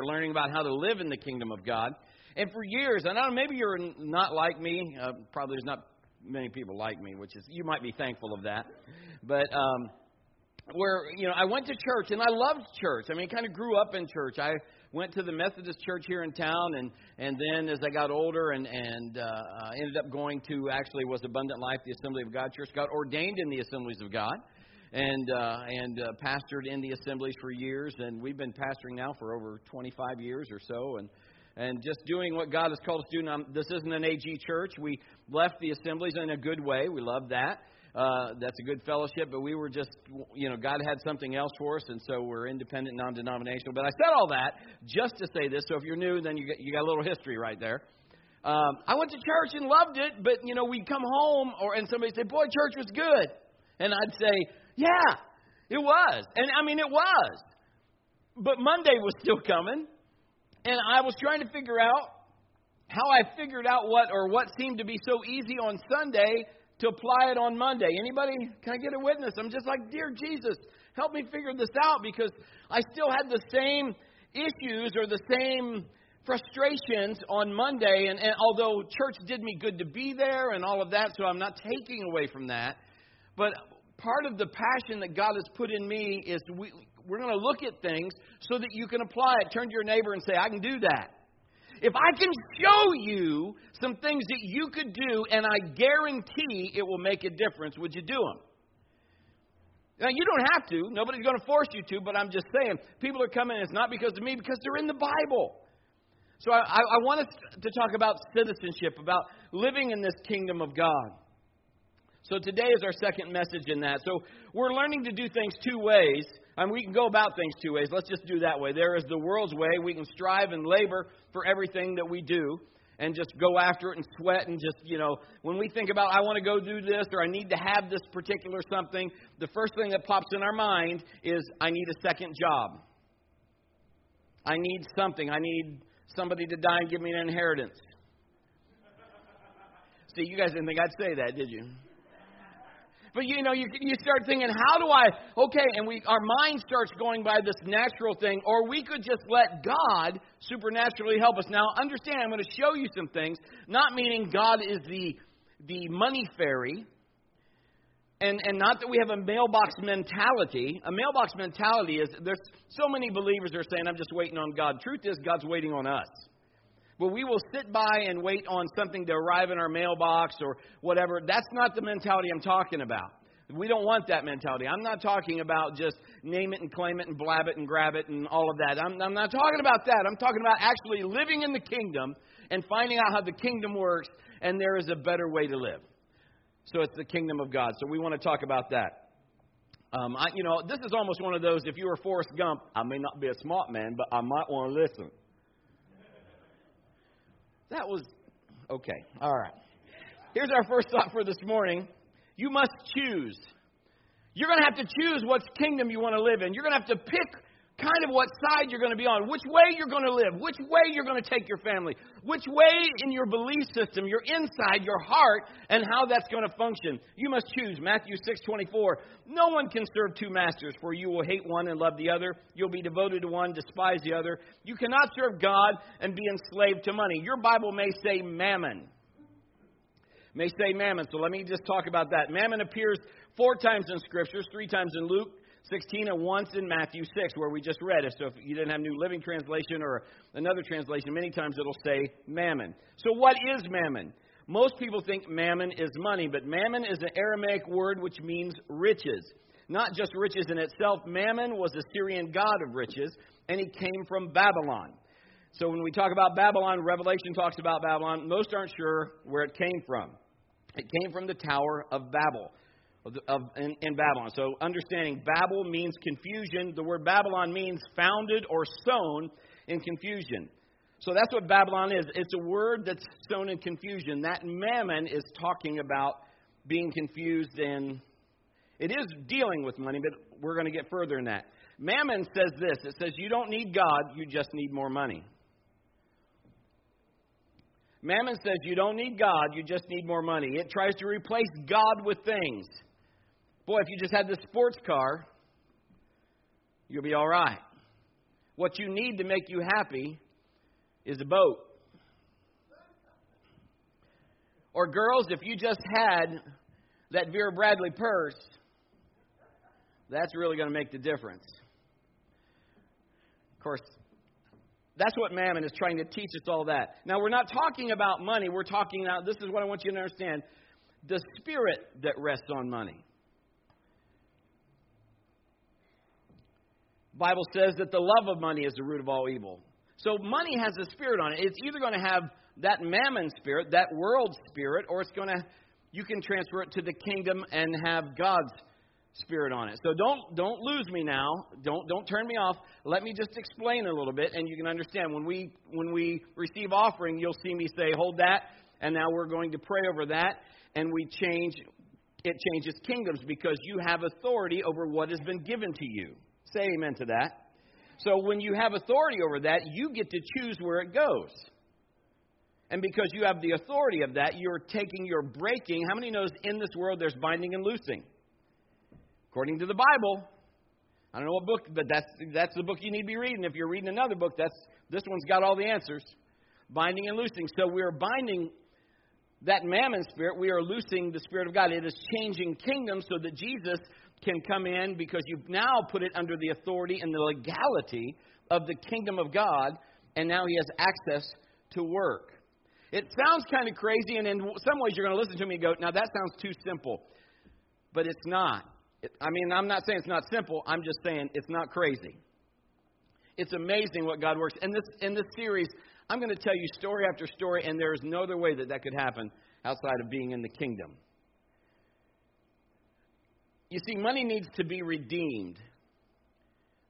We're learning about how to live in the kingdom of God. And for years, and I know, maybe you're not like me. Uh, probably there's not many people like me, which is you might be thankful of that. But um, where you know I went to church and I loved church. I mean, kind of grew up in church. I went to the Methodist church here in town, and and then as I got older and and uh, ended up going to actually was Abundant Life, the Assembly of God Church. Got ordained in the Assemblies of God, and uh, and uh, pastored in the assemblies for years. And we've been pastoring now for over 25 years or so, and and just doing what God has called us to do. Now, this isn't an AG church. We left the assemblies in a good way. We love that. Uh, that's a good fellowship, but we were just, you know, God had something else for us, and so we're independent, non denominational. But I said all that just to say this, so if you're new, then you got, you got a little history right there. Um, I went to church and loved it, but, you know, we'd come home, or and somebody say, Boy, church was good. And I'd say, Yeah, it was. And I mean, it was. But Monday was still coming, and I was trying to figure out how I figured out what or what seemed to be so easy on Sunday to apply it on Monday. Anybody? Can I get a witness? I'm just like, Dear Jesus, help me figure this out because I still had the same issues or the same frustrations on Monday. And, and although church did me good to be there and all of that, so I'm not taking away from that. But part of the passion that God has put in me is we, we're going to look at things so that you can apply it. Turn to your neighbor and say, I can do that. If I can show you some things that you could do, and I guarantee it will make a difference, would you do them? Now, you don't have to. Nobody's going to force you to, but I'm just saying, people are coming, it's not because of me, because they're in the Bible. So I, I want us to talk about citizenship, about living in this kingdom of God. So today is our second message in that. So we're learning to do things two ways. Mean, we can go about things two ways. Let's just do that way. There is the world's way. We can strive and labor for everything that we do and just go after it and sweat and just, you know, when we think about, I want to go do this or I need to have this particular something, the first thing that pops in our mind is, I need a second job. I need something. I need somebody to die and give me an inheritance. See, you guys didn't think I'd say that, did you? But you know, you, you start thinking, how do I, okay, and we, our mind starts going by this natural thing, or we could just let God supernaturally help us. Now, understand, I'm going to show you some things, not meaning God is the, the money fairy, and, and not that we have a mailbox mentality. A mailbox mentality is there's so many believers are saying, I'm just waiting on God. Truth is, God's waiting on us where we will sit by and wait on something to arrive in our mailbox or whatever. That's not the mentality I'm talking about. We don't want that mentality. I'm not talking about just name it and claim it and blab it and grab it and all of that. I'm, I'm not talking about that. I'm talking about actually living in the kingdom and finding out how the kingdom works and there is a better way to live. So it's the kingdom of God. So we want to talk about that. Um, I, you know, this is almost one of those. If you were Forrest Gump, I may not be a smart man, but I might want to listen. That was okay. All right. Here's our first thought for this morning. You must choose. You're going to have to choose what kingdom you want to live in. You're going to have to pick kind of what side you're going to be on, which way you're going to live, which way you're going to take your family, which way in your belief system, your inside, your heart, and how that's going to function. You must choose. Matthew 6:24. No one can serve two masters, for you will hate one and love the other. You'll be devoted to one, despise the other. You cannot serve God and be enslaved to money. Your Bible may say mammon. May say mammon. So let me just talk about that. Mammon appears four times in scriptures, three times in Luke, 16 and once in Matthew 6, where we just read it. So if you didn't have New Living Translation or another translation, many times it'll say mammon. So what is mammon? Most people think mammon is money, but mammon is an Aramaic word which means riches. Not just riches in itself. Mammon was the Syrian god of riches, and he came from Babylon. So when we talk about Babylon, Revelation talks about Babylon, most aren't sure where it came from. It came from the Tower of Babel of, in, in Babylon. So understanding Babel means confusion. The word Babylon means founded or sown in confusion. So that's what Babylon is. It's a word that's sown in confusion. That mammon is talking about being confused in. it is dealing with money, but we're going to get further in that. Mammon says this it says, You don't need God, you just need more money. Mammon says, You don't need God, you just need more money. It tries to replace God with things. Boy, if you just had this sports car, you'll be all right. What you need to make you happy is a boat. Or, girls, if you just had that Vera Bradley purse, that's really going to make the difference. Of course, that's what Mammon is trying to teach us all that. Now, we're not talking about money. We're talking now, this is what I want you to understand the spirit that rests on money. Bible says that the love of money is the root of all evil. So money has a spirit on it. It's either going to have that mammon spirit, that world spirit, or it's going to you can transfer it to the kingdom and have God's spirit on it. So don't don't lose me now. Don't don't turn me off. Let me just explain a little bit and you can understand when we when we receive offering, you'll see me say hold that and now we're going to pray over that and we change it changes kingdoms because you have authority over what has been given to you. Say amen to that. So when you have authority over that, you get to choose where it goes. And because you have the authority of that, you're taking, you're breaking. How many knows in this world there's binding and loosing? According to the Bible. I don't know what book, but that's that's the book you need to be reading. If you're reading another book, that's this one's got all the answers. Binding and loosing. So we're binding that mammon spirit, we are loosing the spirit of God. It is changing kingdoms so that Jesus can come in because you've now put it under the authority and the legality of the kingdom of God, and now he has access to work. It sounds kind of crazy, and in some ways you're going to listen to me and go, now that sounds too simple. But it's not. It, I mean, I'm not saying it's not simple, I'm just saying it's not crazy. It's amazing what God works. In this, in this series, I'm going to tell you story after story, and there is no other way that that could happen outside of being in the kingdom. You see, money needs to be redeemed.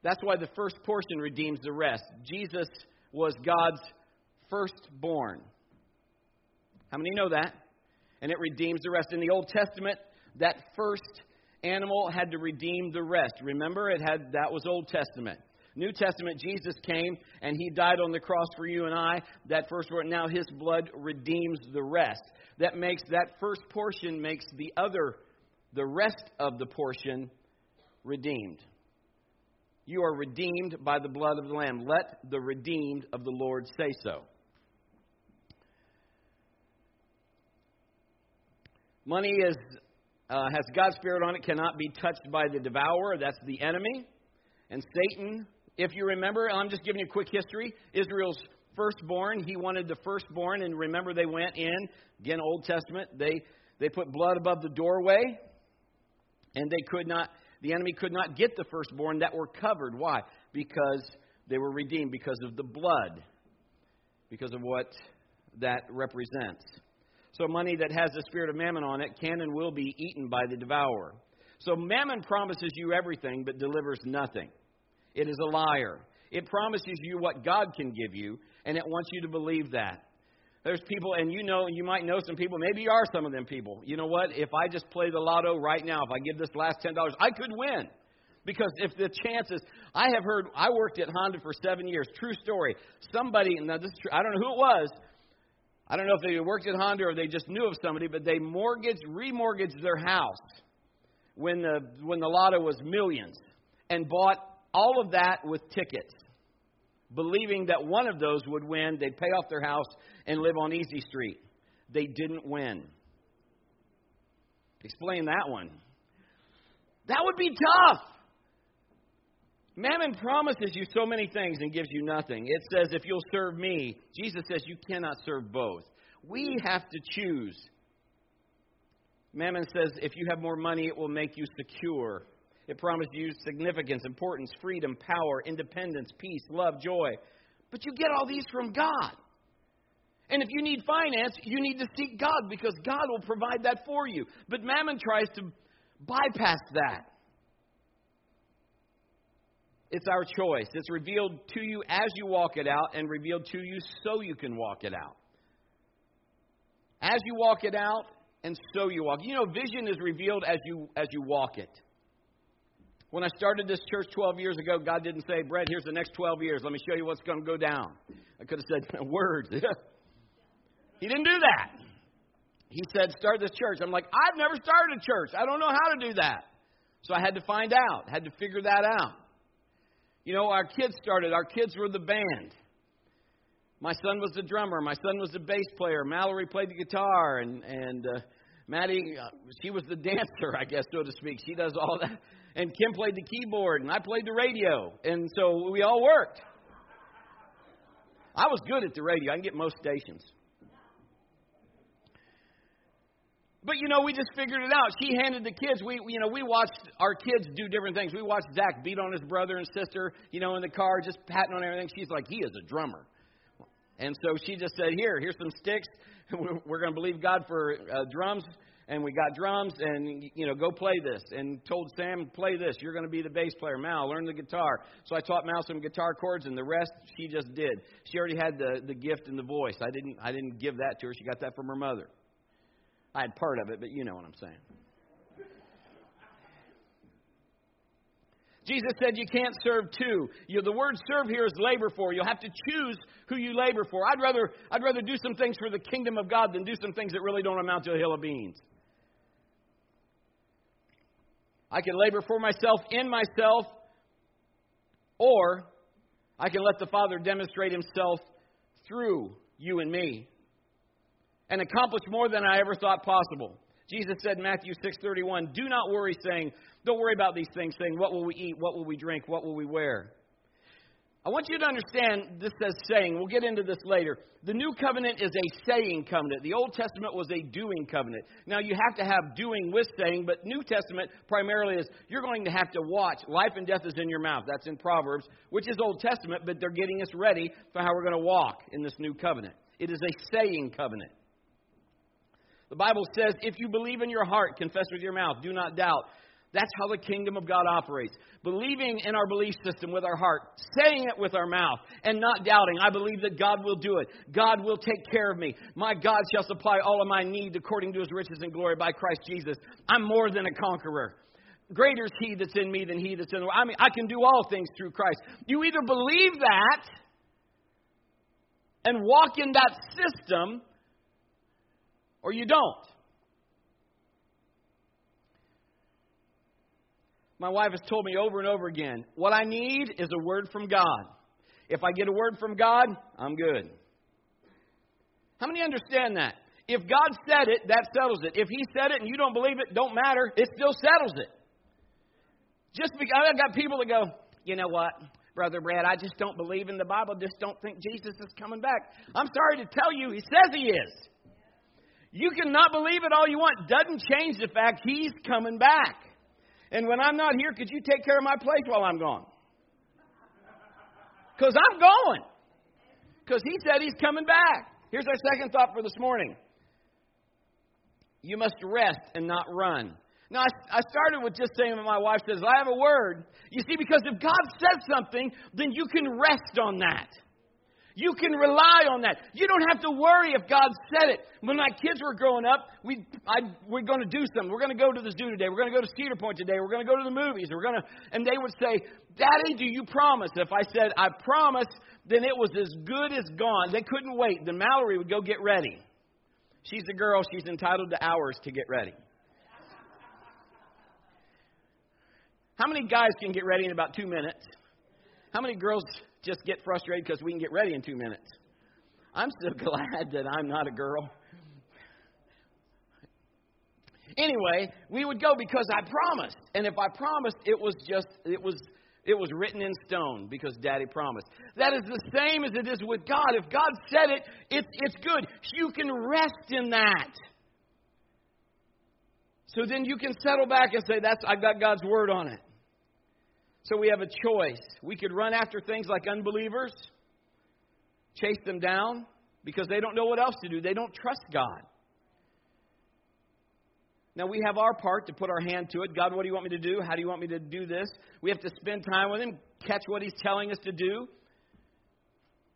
That's why the first portion redeems the rest. Jesus was God's firstborn. How many know that? And it redeems the rest. In the Old Testament, that first animal had to redeem the rest. Remember, it had that was Old Testament. New Testament, Jesus came and he died on the cross for you and I. That first word, now his blood redeems the rest. That makes that first portion makes the other, the rest of the portion redeemed. You are redeemed by the blood of the Lamb. Let the redeemed of the Lord say so. Money is, uh, has God's Spirit on it, cannot be touched by the devourer. That's the enemy. And Satan, if you remember, I'm just giving you a quick history. Israel's firstborn, he wanted the firstborn, and remember they went in, again, Old Testament, they, they put blood above the doorway, and they could not, the enemy could not get the firstborn that were covered. Why? Because they were redeemed, because of the blood, because of what that represents. So money that has the spirit of mammon on it can and will be eaten by the devourer. So mammon promises you everything but delivers nothing. It is a liar. It promises you what God can give you, and it wants you to believe that. There's people, and you know, you might know some people. Maybe you are some of them people. You know what? If I just play the lotto right now, if I give this last ten dollars, I could win. Because if the chances, I have heard, I worked at Honda for seven years. True story. Somebody, now this I don't know who it was, I don't know if they worked at Honda or they just knew of somebody, but they mortgaged, remortgaged their house when the when the lotto was millions, and bought all of that with tickets, believing that one of those would win. They'd pay off their house and live on Easy Street. They didn't win. Explain that one. That would be tough. Mammon promises you so many things and gives you nothing. It says, if you'll serve me, Jesus says you cannot serve both. We have to choose. Mammon says, if you have more money, it will make you secure. It promises you significance, importance, freedom, power, independence, peace, love, joy. But you get all these from God. And if you need finance, you need to seek God because God will provide that for you. But Mammon tries to bypass that. It's our choice. It's revealed to you as you walk it out and revealed to you so you can walk it out. As you walk it out and so you walk. You know, vision is revealed as you as you walk it. When I started this church 12 years ago, God didn't say, Brett, here's the next 12 years. Let me show you what's going to go down. I could have said, words. he didn't do that. He said, start this church. I'm like, I've never started a church. I don't know how to do that. So I had to find out, had to figure that out. You know, our kids started, our kids were the band. My son was the drummer, my son was the bass player, Mallory played the guitar, and, and uh, Maddie, uh, she was the dancer, I guess, so to speak. She does all that. And Kim played the keyboard, and I played the radio. And so we all worked. I was good at the radio. I can get most stations. But you know, we just figured it out. She handed the kids. We, you know, we watched our kids do different things. We watched Zach beat on his brother and sister, you know, in the car, just patting on everything. She's like, he is a drummer. And so she just said, here, here's some sticks. We're going to believe God for uh, drums. And we got drums, and you know, go play this. And told Sam, play this. You're going to be the bass player. Mal, learn the guitar. So I taught Mal some guitar chords, and the rest she just did. She already had the the gift and the voice. I didn't I didn't give that to her. She got that from her mother. I had part of it, but you know what I'm saying. Jesus said you can't serve two. You, the word serve here is labor for. You'll have to choose who you labor for. I'd rather, I'd rather do some things for the kingdom of God than do some things that really don't amount to a hill of beans. I can labor for myself in myself, or I can let the Father demonstrate Himself through you and me and accomplish more than I ever thought possible. Jesus said in Matthew 6:31, "Do not worry saying, don't worry about these things saying, what will we eat, what will we drink, what will we wear?" I want you to understand this as saying. We'll get into this later. The new covenant is a saying covenant. The Old Testament was a doing covenant. Now you have to have doing with saying, but New Testament primarily is you're going to have to watch. Life and death is in your mouth. That's in Proverbs, which is Old Testament, but they're getting us ready for how we're going to walk in this new covenant. It is a saying covenant. The Bible says, if you believe in your heart, confess with your mouth, do not doubt. That's how the kingdom of God operates. Believing in our belief system with our heart, saying it with our mouth, and not doubting. I believe that God will do it. God will take care of me. My God shall supply all of my need according to his riches and glory by Christ Jesus. I'm more than a conqueror. Greater is he that's in me than he that's in the world. I mean, I can do all things through Christ. You either believe that and walk in that system, or you don't. My wife has told me over and over again what I need is a word from God. If I get a word from God, I'm good. How many understand that? If God said it, that settles it. If He said it and you don't believe it, don't matter. It still settles it. Just because I've got people that go, you know what, Brother Brad, I just don't believe in the Bible, just don't think Jesus is coming back. I'm sorry to tell you, He says He is. You can not believe it all you want. Doesn't change the fact He's coming back. And when I'm not here, could you take care of my place while I'm gone? Because I'm going. Because He said He's coming back. Here's our second thought for this morning you must rest and not run. Now, I, started with just saying what my wife says, I have a word. You see, because if God says something, then you can rest on that. You can rely on that. You don't have to worry if God said it. When my kids were growing up, we I, we're going to do something. We're going to go to the zoo today. We're going to go to Cedar Point today. We're going to go to the movies. We're going to, and they would say, "Daddy, do you promise?" If I said I promise, then it was as good as gone. They couldn't wait. Then Mallory would go get ready. She's a girl. She's entitled to hours to get ready. How many guys can get ready in about two minutes? How many girls just get frustrated because we can get ready in two minutes. I'm so glad that I'm not a girl. Anyway, we would go because I promised. And if I promised, it was just, it was, it was written in stone because daddy promised. That is the same as it is with God. If God said it, it's, it's good. You can rest in that. So then you can settle back and say, that's, I've got God's word on it. So we have a choice. We could run after things like unbelievers, chase them down because they don't know what else to do. They don't trust God. Now we have our part to put our hand to it. God, what do you want me to do? How do you want me to do this? We have to spend time with Him, catch what He's telling us to do.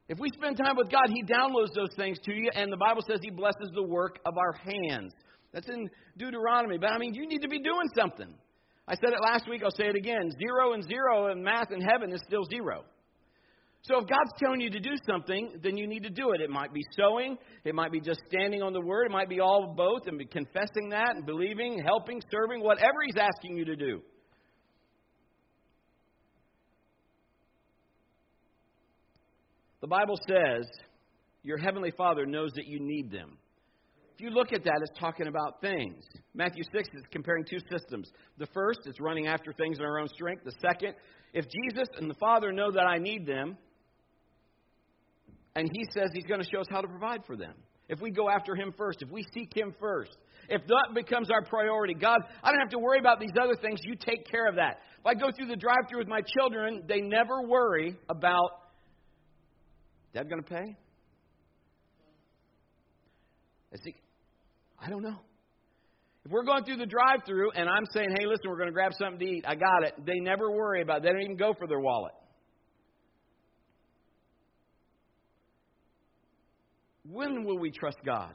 If we spend time with God, He downloads those things to you, and the Bible says He blesses the work of our hands. That's in Deuteronomy. But I mean, you need to be doing something. I said it last week, I'll say it again. Zero and zero in math in heaven is still zero. So if God's telling you to do something, then you need to do it. It might be sowing, it might be just standing on the word, it might be all of both and be confessing that and believing, helping, serving, whatever He's asking you to do. The Bible says your heavenly Father knows that you need them. If you look at that, it's talking about things. Matthew 6 is comparing two systems. The first is running after things in our own strength. The second, if Jesus and the Father know that I need them, and He says He's going to show us how to provide for them. If we go after Him first, if we seek Him first, if that becomes our priority, God, I don't have to worry about these other things. You take care of that. If I go through the drive through with my children, they never worry about, Dad going to pay? Is he, I don't know. If we're going through the drive through and I'm saying, hey, listen, we're going to grab something to eat, I got it, they never worry about it. They don't even go for their wallet. When will we trust God?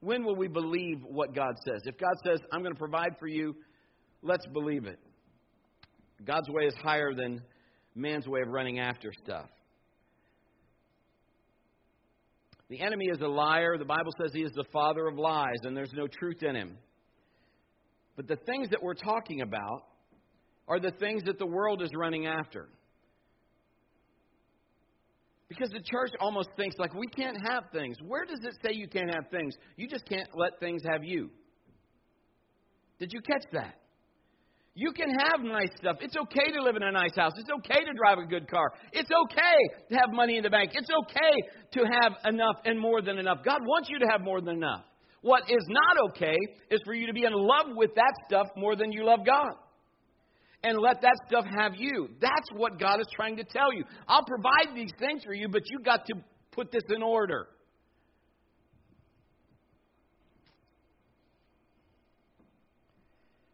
When will we believe what God says? If God says, I'm going to provide for you, let's believe it. God's way is higher than man's way of running after stuff. The enemy is a liar. The Bible says he is the father of lies, and there's no truth in him. But the things that we're talking about are the things that the world is running after. Because the church almost thinks like we can't have things. Where does it say you can't have things? You just can't let things have you. Did you catch that? You can have nice stuff. It's okay to live in a nice house. It's okay to drive a good car. It's okay to have money in the bank. It's okay to have enough and more than enough. God wants you to have more than enough. What is not okay is for you to be in love with that stuff more than you love God. And let that stuff have you. That's what God is trying to tell you. I'll provide these things for you, but you got to put this in order.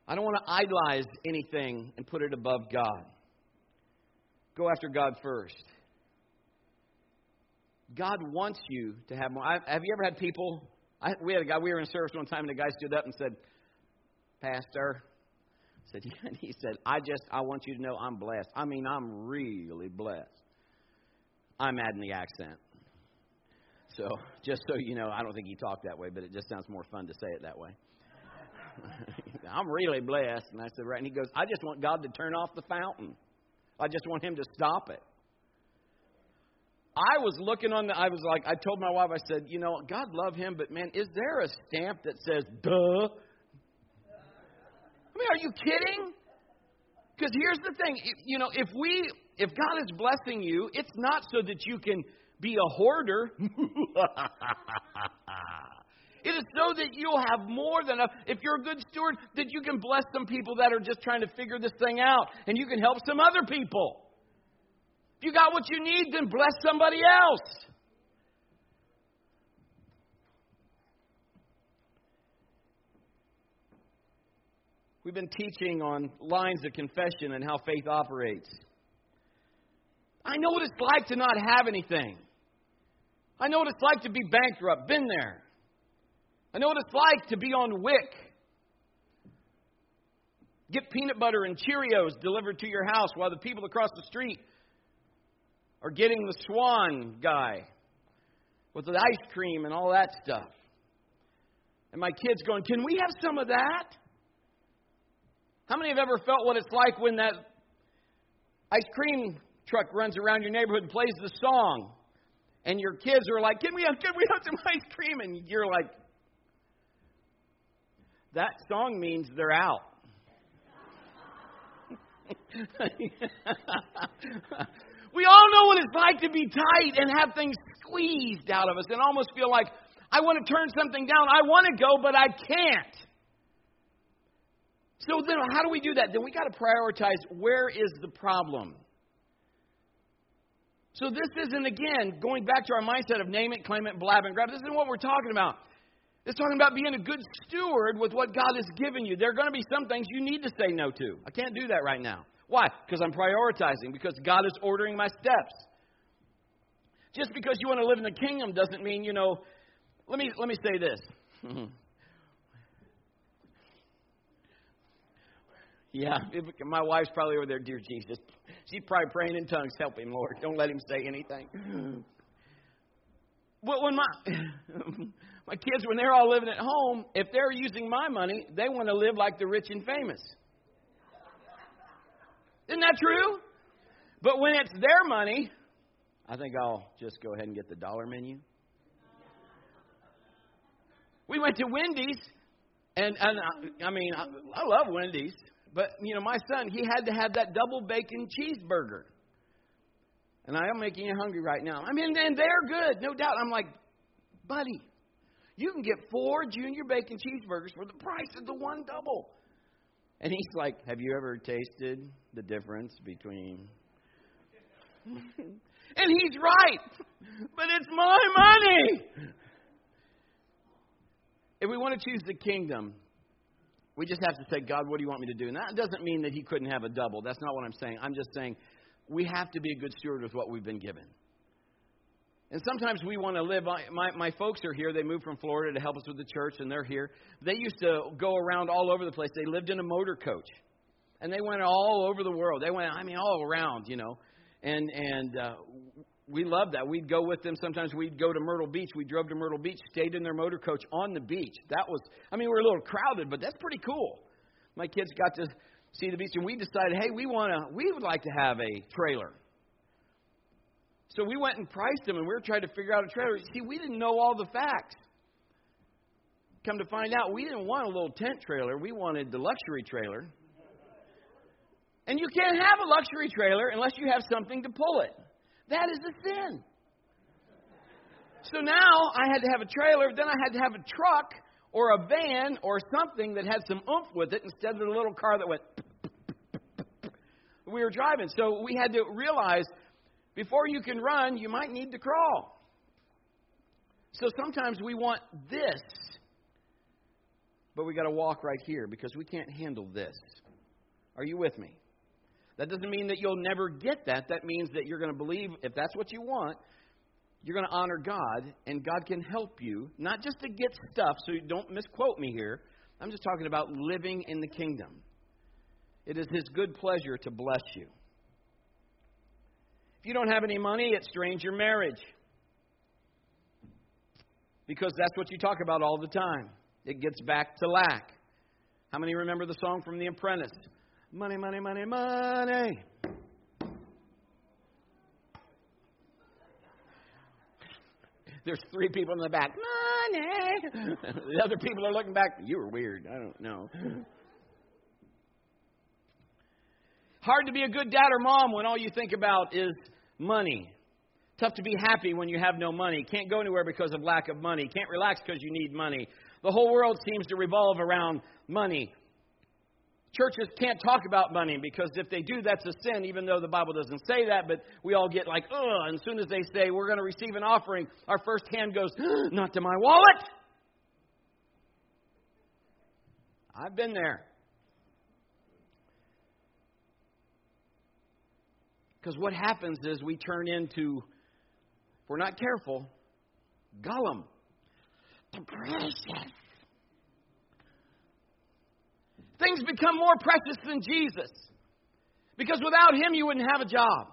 I don't want to idolize anything and put it above God. Go after God first. God wants you to have more. I, have you ever had people? I, we had a guy. We were in service one time, and a guy stood up and said, "Pastor," said he said, "I just I want you to know I'm blessed. I mean, I'm really blessed. I'm adding the accent. So just so you know, I don't think he talked that way, but it just sounds more fun to say it that way." I'm really blessed. And I said, Right. And he goes, I just want God to turn off the fountain. I just want him to stop it. I was looking on the, I was like, I told my wife, I said, you know, God love him, but man, is there a stamp that says, duh? I mean, are you kidding? Because here's the thing, you know, if we, if God is blessing you, it's not so that you can be a hoarder. It is so that you'll have more than enough. If you're a good steward, that you can bless some people that are just trying to figure this thing out, and you can help some other people. If you got what you need, then bless somebody else. We've been teaching on lines of confession and how faith operates. I know what it's like to not have anything. I know what it's like to be bankrupt. Been there. I know what it's like to be on WIC. Get peanut butter and Cheerios delivered to your house while the people across the street are getting the Schwan guy with the ice cream and all that stuff. And my kids going, Can we have some of that? How many have ever felt what it's like when that ice cream truck runs around your neighborhood and plays the song? And your kids are like, Can we have, can we have some ice cream? And you're like, that song means they're out. we all know what it's like to be tight and have things squeezed out of us and almost feel like I want to turn something down. I want to go, but I can't. So then, how do we do that? Then we got to prioritize where is the problem. So this isn't again going back to our mindset of name it, claim it, blab and grab. This isn't what we're talking about. It's talking about being a good steward with what God has given you. There are going to be some things you need to say no to. I can't do that right now. Why? Because I'm prioritizing, because God is ordering my steps. Just because you want to live in the kingdom doesn't mean, you know, let me let me say this. yeah, my wife's probably over there, dear Jesus. She's probably praying in tongues, help him, Lord. Don't let him say anything. Well, when my my kids, when they're all living at home, if they're using my money, they want to live like the rich and famous. Isn't that true? But when it's their money, I think I'll just go ahead and get the dollar menu. We went to Wendy's, and, and I, I mean, I, I love Wendy's, but, you know, my son, he had to have that double bacon cheeseburger. And I am making you hungry right now. I mean, and they're good, no doubt. I'm like, buddy, you can get four junior bacon cheeseburgers for the price of the one double. And he's like, Have you ever tasted the difference between. and he's right, but it's my money. If we want to choose the kingdom, we just have to say, God, what do you want me to do? And that doesn't mean that he couldn't have a double. That's not what I'm saying. I'm just saying we have to be a good steward with what we've been given. And sometimes we want to live. My, my folks are here. They moved from Florida to help us with the church, and they're here. They used to go around all over the place. They lived in a motor coach, and they went all over the world. They went, I mean, all around, you know. And and uh, we loved that. We'd go with them. Sometimes we'd go to Myrtle Beach. We drove to Myrtle Beach, stayed in their motor coach on the beach. That was, I mean, we were a little crowded, but that's pretty cool. My kids got to see the beach, and we decided, hey, we want to, we would like to have a trailer. So we went and priced them, and we were trying to figure out a trailer. See, we didn't know all the facts. Come to find out, we didn't want a little tent trailer. We wanted the luxury trailer. And you can't have a luxury trailer unless you have something to pull it. That is a sin. So now I had to have a trailer, then I had to have a truck or a van or something that had some oomph with it instead of the little car that went. we were driving. So we had to realize before you can run, you might need to crawl. So sometimes we want this, but we got to walk right here because we can't handle this. Are you with me? That doesn't mean that you'll never get that. That means that you're going to believe if that's what you want, you're going to honor God, and God can help you, not just to get stuff, so don't misquote me here. I'm just talking about living in the kingdom. It is His good pleasure to bless you. You don't have any money, it strains your marriage. Because that's what you talk about all the time. It gets back to lack. How many remember the song from The Apprentice? Money, money, money, money. There's three people in the back. Money. the other people are looking back. You were weird. I don't know. Hard to be a good dad or mom when all you think about is money. Tough to be happy when you have no money. Can't go anywhere because of lack of money. Can't relax because you need money. The whole world seems to revolve around money. Churches can't talk about money because if they do, that's a sin, even though the Bible doesn't say that. But we all get like, ugh. And as soon as they say we're going to receive an offering, our first hand goes, not to my wallet. I've been there. Because what happens is we turn into, if we're not careful, Gollum. The precious. Things become more precious than Jesus. Because without Him, you wouldn't have a job.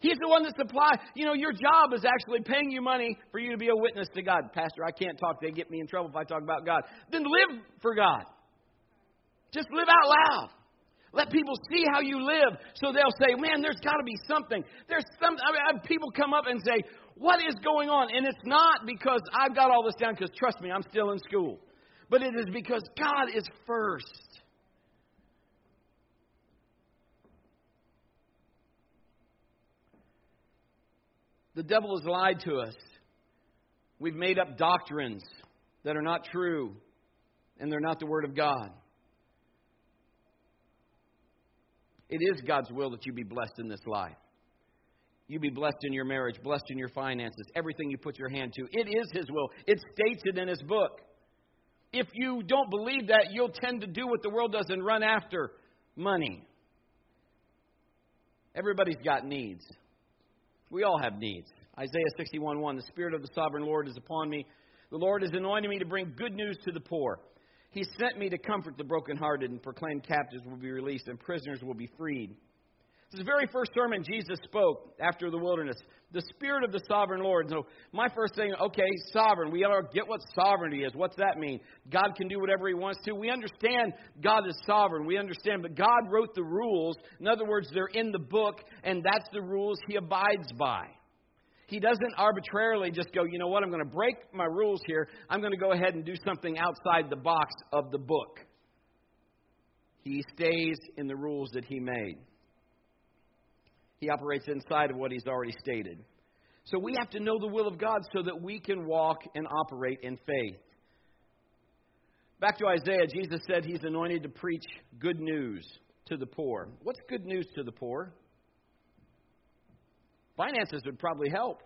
He's the one that supplies. You know, your job is actually paying you money for you to be a witness to God. Pastor, I can't talk. They get me in trouble if I talk about God. Then live for God. Just live out loud. Let people see how you live so they'll say, man, there's got to be something. There's some, I mean, people come up and say, what is going on? And it's not because I've got all this down, because trust me, I'm still in school. But it is because God is first. The devil has lied to us. We've made up doctrines that are not true, and they're not the Word of God. It is God's will that you be blessed in this life. You be blessed in your marriage, blessed in your finances, everything you put your hand to. It is His will. It states it in His book. If you don't believe that, you'll tend to do what the world does and run after money. Everybody's got needs. We all have needs. Isaiah 61 1 The Spirit of the sovereign Lord is upon me. The Lord has anointed me to bring good news to the poor. He sent me to comfort the brokenhearted and proclaim captives will be released and prisoners will be freed. This is the very first sermon Jesus spoke after the wilderness. The Spirit of the Sovereign Lord. So, my first thing, okay, sovereign. We to get what sovereignty is. What's that mean? God can do whatever He wants to. We understand God is sovereign. We understand, but God wrote the rules. In other words, they're in the book, and that's the rules He abides by. He doesn't arbitrarily just go, you know what, I'm going to break my rules here. I'm going to go ahead and do something outside the box of the book. He stays in the rules that He made. He operates inside of what he's already stated. So we have to know the will of God so that we can walk and operate in faith. Back to Isaiah, Jesus said he's anointed to preach good news to the poor. What's good news to the poor? Finances would probably help.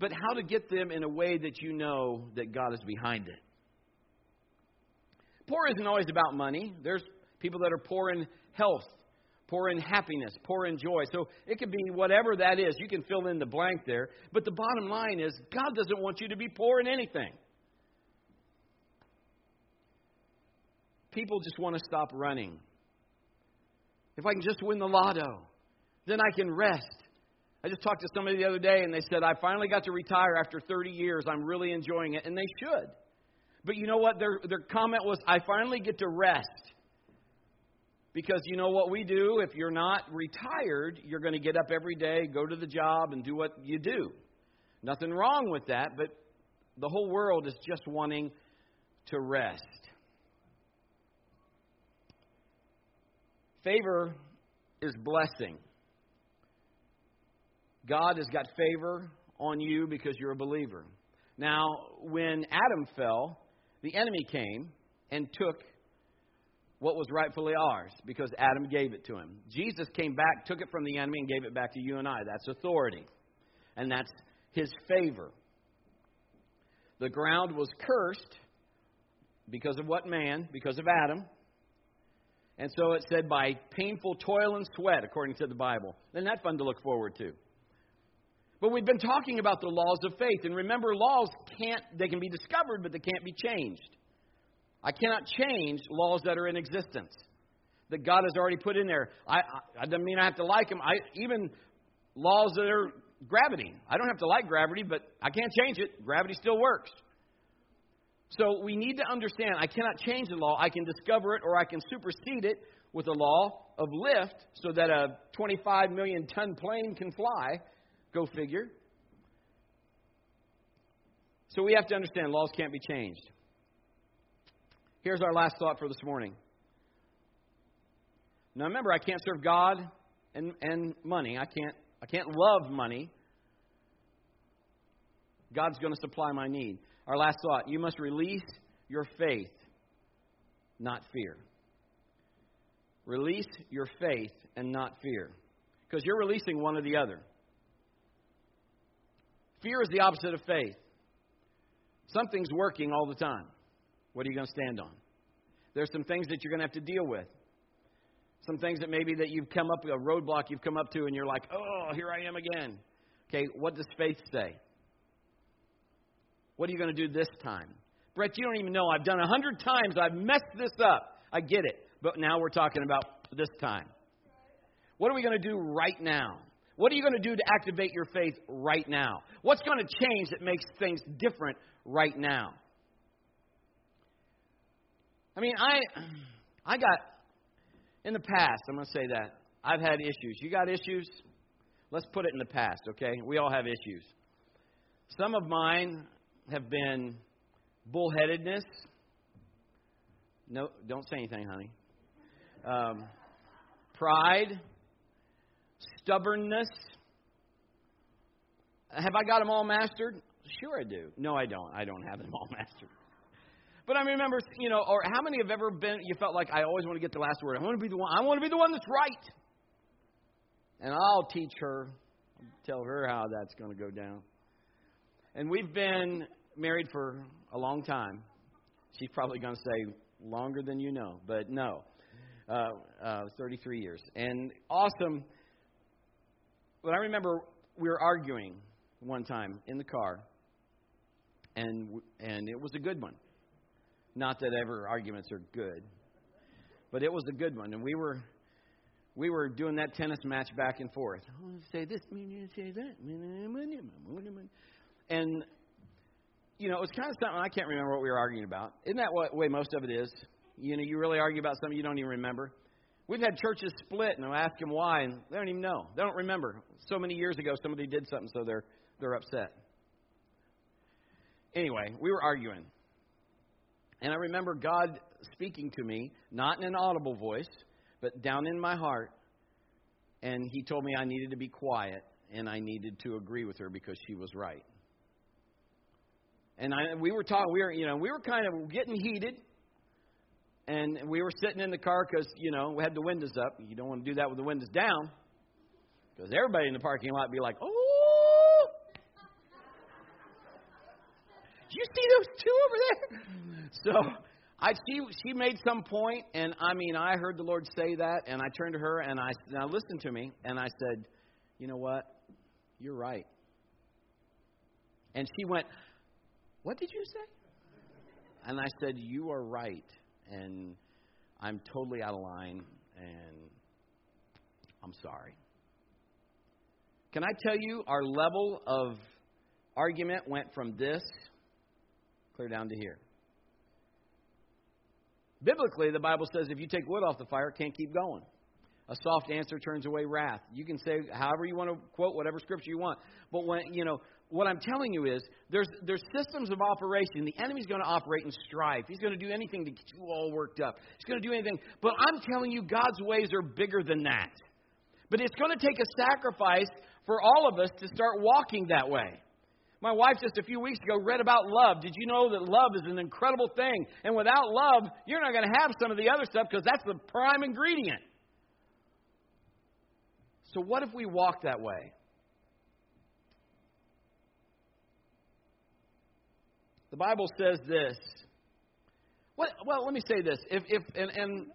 But how to get them in a way that you know that God is behind it. Poor isn't always about money. There's people that are poor in health, poor in happiness, poor in joy. So it could be whatever that is. You can fill in the blank there. But the bottom line is, God doesn't want you to be poor in anything. People just want to stop running. If I can just win the lotto, then I can rest. I just talked to somebody the other day and they said, I finally got to retire after 30 years. I'm really enjoying it. And they should. But you know what? Their, their comment was, I finally get to rest. Because you know what we do? If you're not retired, you're going to get up every day, go to the job, and do what you do. Nothing wrong with that, but the whole world is just wanting to rest. Favor is blessing. God has got favor on you because you're a believer. Now, when Adam fell, the enemy came and took what was rightfully ours because Adam gave it to him. Jesus came back, took it from the enemy, and gave it back to you and I. That's authority. And that's his favor. The ground was cursed because of what man? Because of Adam. And so it said, by painful toil and sweat, according to the Bible. Isn't that fun to look forward to? But we've been talking about the laws of faith. And remember, laws can't, they can be discovered, but they can't be changed. I cannot change laws that are in existence that God has already put in there. I, I, I don't mean I have to like them. I even laws that are gravity. I don't have to like gravity, but I can't change it. Gravity still works. So we need to understand I cannot change the law. I can discover it or I can supersede it with a law of lift so that a 25 million ton plane can fly. Go figure. So we have to understand laws can't be changed. Here's our last thought for this morning. Now remember, I can't serve God and, and money. I can't, I can't love money. God's going to supply my need. Our last thought you must release your faith, not fear. Release your faith and not fear. Because you're releasing one or the other. Fear is the opposite of faith. Something's working all the time. What are you going to stand on? There's some things that you're going to have to deal with. Some things that maybe that you've come up a roadblock you've come up to and you're like, "Oh, here I am again." Okay, what does faith say? What are you going to do this time? Brett, you don't even know. I've done a hundred times. I've messed this up. I get it. But now we're talking about this time. What are we going to do right now? What are you going to do to activate your faith right now? What's going to change that makes things different right now? I mean, I I got in the past, I'm going to say that. I've had issues. You got issues? Let's put it in the past, okay? We all have issues. Some of mine have been bullheadedness. No, don't say anything, honey. Um, pride, stubbornness. Have I got them all mastered? Sure, I do. No, I don't. I don't have them all mastered. But I remember, you know, or how many have ever been, you felt like, I always want to get the last word. I want to be the one, I want to be the one that's right. And I'll teach her, tell her how that's going to go down. And we've been married for a long time. She's probably going to say longer than you know, but no. Uh, uh, 33 years. And awesome. But I remember we were arguing one time in the car, and and it was a good one. Not that ever arguments are good, but it was a good one. And we were we were doing that tennis match back and forth. I'll say this, say that, and you know, it was kind of something I can't remember what we were arguing about. Isn't that what way most of it is? You know, you really argue about something you don't even remember. We've had churches split, and I ask them why, and they don't even know. They don't remember. So many years ago, somebody did something, so they're they're upset. Anyway, we were arguing, and I remember God speaking to me, not in an audible voice, but down in my heart, and He told me I needed to be quiet and I needed to agree with her because she was right. And I, we were talking, we were, you know, we were kind of getting heated, and we were sitting in the car because, you know, we had the windows up. You don't want to do that with the windows down, because everybody in the parking lot be like, "Oh, do you see those two over there?" So I she she made some point, and I mean, I heard the Lord say that, and I turned to her and I now listen to me, and I said, "You know what? You're right." And she went, what did you say? And I said, You are right. And I'm totally out of line. And I'm sorry. Can I tell you, our level of argument went from this clear down to here. Biblically, the Bible says if you take wood off the fire, it can't keep going. A soft answer turns away wrath. You can say however you want to quote whatever scripture you want. But when, you know, what I'm telling you is there's, there's systems of operation. The enemy's going to operate in strife. He's going to do anything to get you all worked up. He's going to do anything. But I'm telling you, God's ways are bigger than that. But it's going to take a sacrifice for all of us to start walking that way. My wife just a few weeks ago read about love. Did you know that love is an incredible thing? And without love, you're not going to have some of the other stuff because that's the prime ingredient. So, what if we walk that way? The Bible says this. What, well, let me say this. If, if, and, and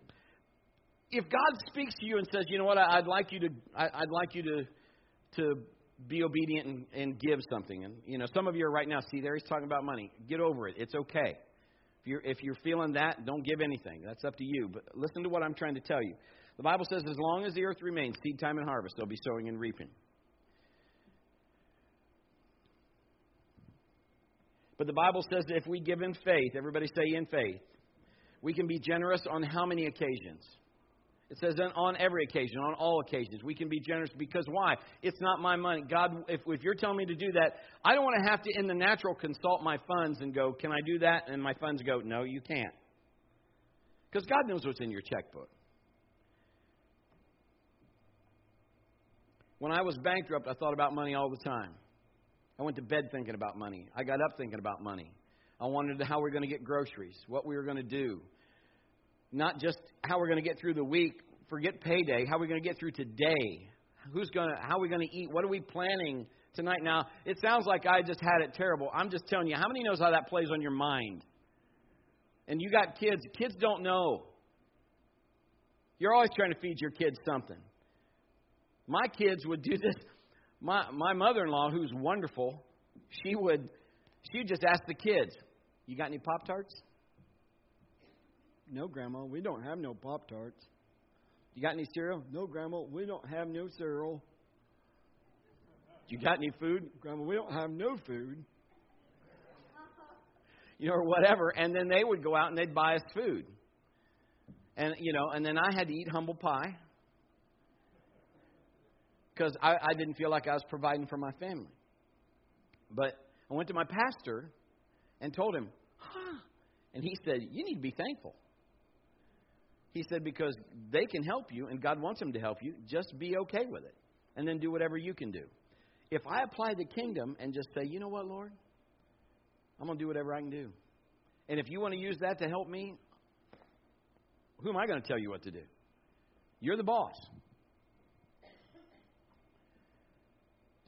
if God speaks to you and says, you know what, I, would like you to, I, would like you to, to be obedient and, and give something. And you know, some of you are right now. See, there he's talking about money. Get over it. It's okay. If you're if you're feeling that, don't give anything. That's up to you. But listen to what I'm trying to tell you. The Bible says, as long as the earth remains, seed time and harvest, there'll be sowing and reaping. But the Bible says that if we give in faith, everybody say in faith, we can be generous on how many occasions? It says on every occasion, on all occasions, we can be generous because why? It's not my money. God, if, if you're telling me to do that, I don't want to have to, in the natural, consult my funds and go, can I do that? And my funds go, no, you can't. Because God knows what's in your checkbook. When I was bankrupt, I thought about money all the time. I went to bed thinking about money. I got up thinking about money. I wondered how we we're going to get groceries, what we were going to do. Not just how we're going to get through the week, forget payday, how we're going to get through today. Who's going to how are we going to eat? What are we planning tonight? Now, it sounds like I just had it terrible. I'm just telling you, how many knows how that plays on your mind? And you got kids, kids don't know. You're always trying to feed your kids something. My kids would do this my my mother-in-law, who's wonderful, she would she would just ask the kids, "You got any Pop Tarts?" No, Grandma, we don't have no Pop Tarts. You got any cereal? No, Grandma, we don't have no cereal. You got any food? Grandma, we don't have no food. You know, or whatever. And then they would go out and they'd buy us food. And, you know, and then I had to eat humble pie because I, I didn't feel like I was providing for my family. But I went to my pastor and told him, huh. And he said, You need to be thankful. He said, Because they can help you and God wants them to help you. Just be okay with it. And then do whatever you can do. If I apply the kingdom and just say, You know what, Lord? I'm going to do whatever I can do. And if you want to use that to help me, who am I going to tell you what to do? You're the boss.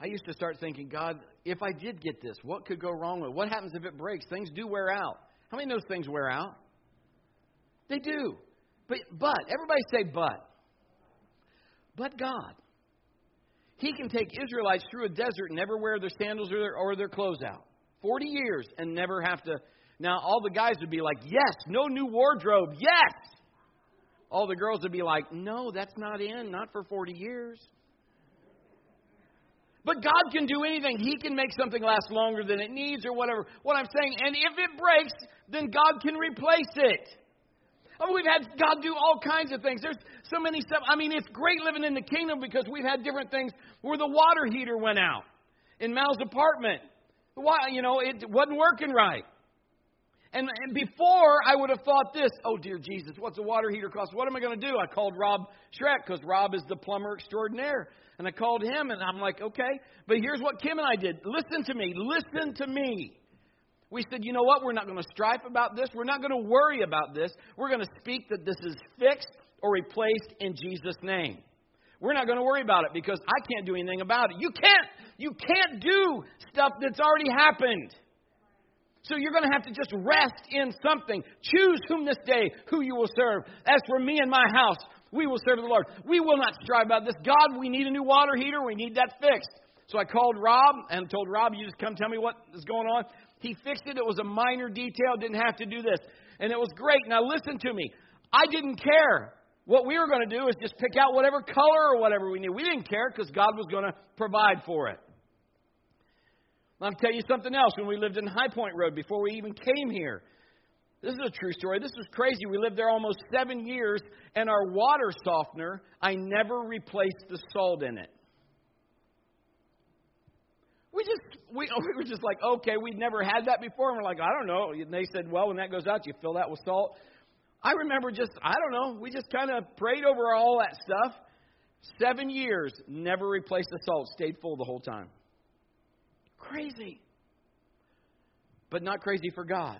I used to start thinking, God, if I did get this, what could go wrong with it? What happens if it breaks? Things do wear out. How many of those things wear out? They do. But but everybody say but. But God. He can take Israelites through a desert and never wear their sandals or their, or their clothes out. 40 years and never have to. Now, all the guys would be like, yes, no new wardrobe, yes. all the girls would be like, No, that's not in, not for 40 years. But God can do anything. He can make something last longer than it needs or whatever. What I'm saying, and if it breaks, then God can replace it. We've had God do all kinds of things. There's so many stuff. I mean, it's great living in the kingdom because we've had different things where the water heater went out in Mal's apartment. Why, you know, it wasn't working right. And, and before I would have thought this, oh dear Jesus, what's a water heater cost? What am I going to do? I called Rob Schreck because Rob is the plumber extraordinaire. And I called him and I'm like, okay. But here's what Kim and I did. Listen to me. Listen to me. We said, you know what? We're not going to strife about this. We're not going to worry about this. We're going to speak that this is fixed or replaced in Jesus' name. We're not going to worry about it because I can't do anything about it. You can't. You can't do stuff that's already happened. So you're going to have to just rest in something. Choose whom this day who you will serve. As for me and my house, we will serve the Lord. We will not strive about this. God, we need a new water heater. We need that fixed. So I called Rob and told Rob, you just come tell me what is going on. He fixed it. It was a minor detail. Didn't have to do this. And it was great. Now listen to me. I didn't care. What we were going to do is just pick out whatever color or whatever we knew. We didn't care because God was going to provide for it. I'll tell you something else. When we lived in High Point Road before we even came here, this is a true story. This was crazy. We lived there almost seven years, and our water softener, I never replaced the salt in it. We just we, we were just like, okay, we'd never had that before, and we're like, I don't know. And they said, well, when that goes out, you fill that with salt. I remember just, I don't know, we just kind of prayed over all that stuff. Seven years, never replaced the salt, stayed full the whole time. Crazy. But not crazy for God.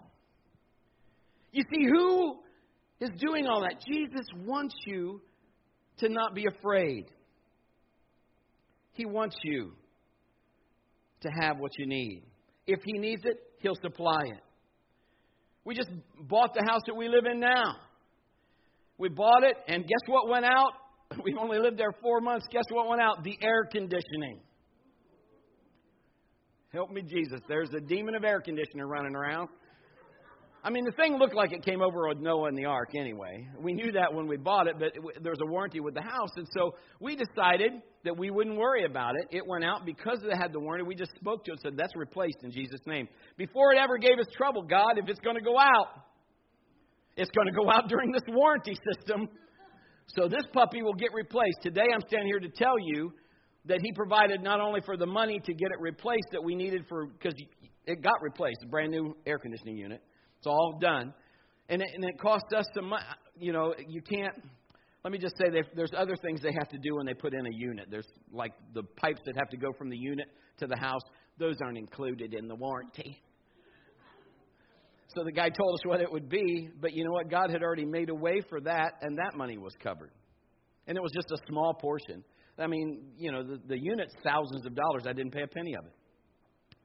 You see, who is doing all that? Jesus wants you to not be afraid. He wants you to have what you need. If He needs it, He'll supply it. We just bought the house that we live in now. We bought it, and guess what went out? We've only lived there four months. Guess what went out? The air conditioning. Help me, Jesus. There's a demon of air conditioner running around. I mean, the thing looked like it came over with Noah and the ark anyway. We knew that when we bought it, but there was a warranty with the house. And so we decided that we wouldn't worry about it. It went out because it had the warranty. We just spoke to it and said, that's replaced in Jesus' name. Before it ever gave us trouble, God, if it's going to go out, it's going to go out during this warranty system. So this puppy will get replaced. Today I'm standing here to tell you that He provided not only for the money to get it replaced that we needed for, because it got replaced, a brand new air conditioning unit. It's all done. And it, and it cost us some money. You know, you can't. Let me just say there's other things they have to do when they put in a unit. There's like the pipes that have to go from the unit to the house. Those aren't included in the warranty. So the guy told us what it would be, but you know what? God had already made a way for that, and that money was covered. And it was just a small portion. I mean, you know, the, the unit's thousands of dollars. I didn't pay a penny of it.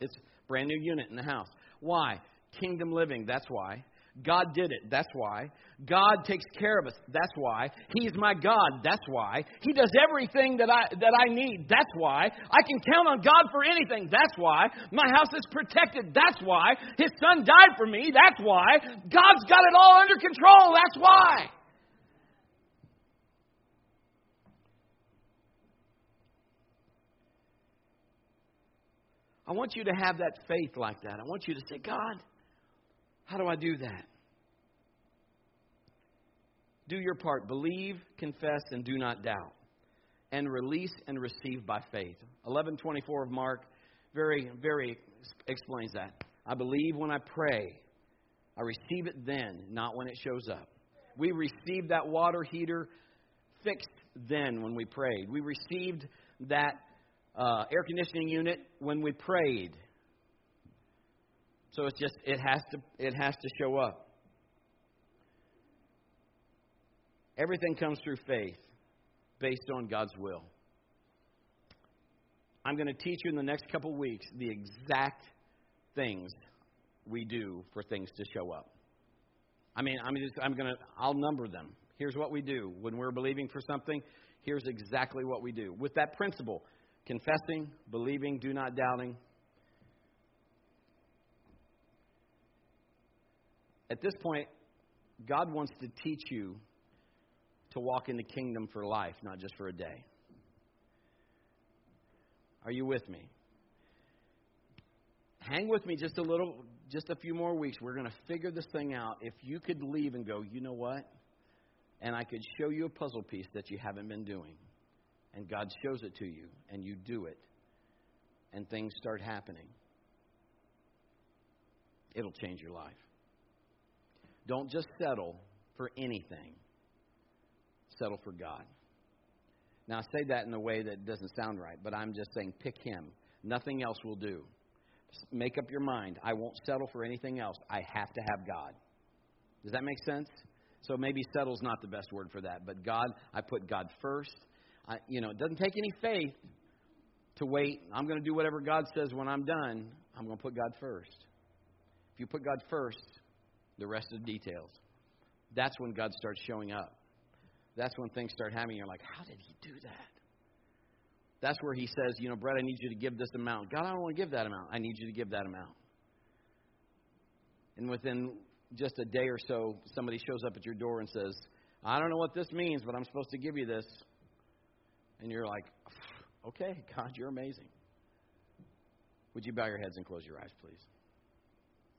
It's a brand new unit in the house. Why? Kingdom living. That's why. God did it. That's why. God takes care of us. That's why. He's my God. That's why. He does everything that I that I need. That's why. I can count on God for anything. That's why. My house is protected. That's why. His son died for me. That's why. God's got it all under control. That's why. I want you to have that faith like that. I want you to say, God, how do I do that? Do your part. Believe, confess, and do not doubt. And release and receive by faith. 1124 of Mark very, very explains that. I believe when I pray. I receive it then, not when it shows up. We received that water heater fixed then when we prayed. We received that uh, air conditioning unit when we prayed. So it's just it has to it has to show up. Everything comes through faith based on God's will. I'm going to teach you in the next couple of weeks the exact things we do for things to show up. I mean, I'm just I'm going to I'll number them. Here's what we do when we're believing for something. Here's exactly what we do. With that principle, confessing, believing, do not doubting, At this point, God wants to teach you to walk in the kingdom for life, not just for a day. Are you with me? Hang with me just a little, just a few more weeks. We're going to figure this thing out. If you could leave and go, you know what? And I could show you a puzzle piece that you haven't been doing. And God shows it to you, and you do it, and things start happening. It'll change your life. Don't just settle for anything, settle for God. Now, I say that in a way that doesn't sound right, but I'm just saying pick Him. Nothing else will do. Make up your mind. I won't settle for anything else. I have to have God. Does that make sense? So maybe settle's not the best word for that, but God, I put God first. I, you know, it doesn't take any faith to wait. I'm going to do whatever God says when I'm done. I'm going to put God first. If you put God first, the rest of the details. That's when God starts showing up. That's when things start happening. You're like, how did he do that? That's where he says, you know, Brett, I need you to give this amount. God, I don't want to give that amount. I need you to give that amount. And within just a day or so, somebody shows up at your door and says, I don't know what this means, but I'm supposed to give you this. And you're like, okay, God, you're amazing. Would you bow your heads and close your eyes, please?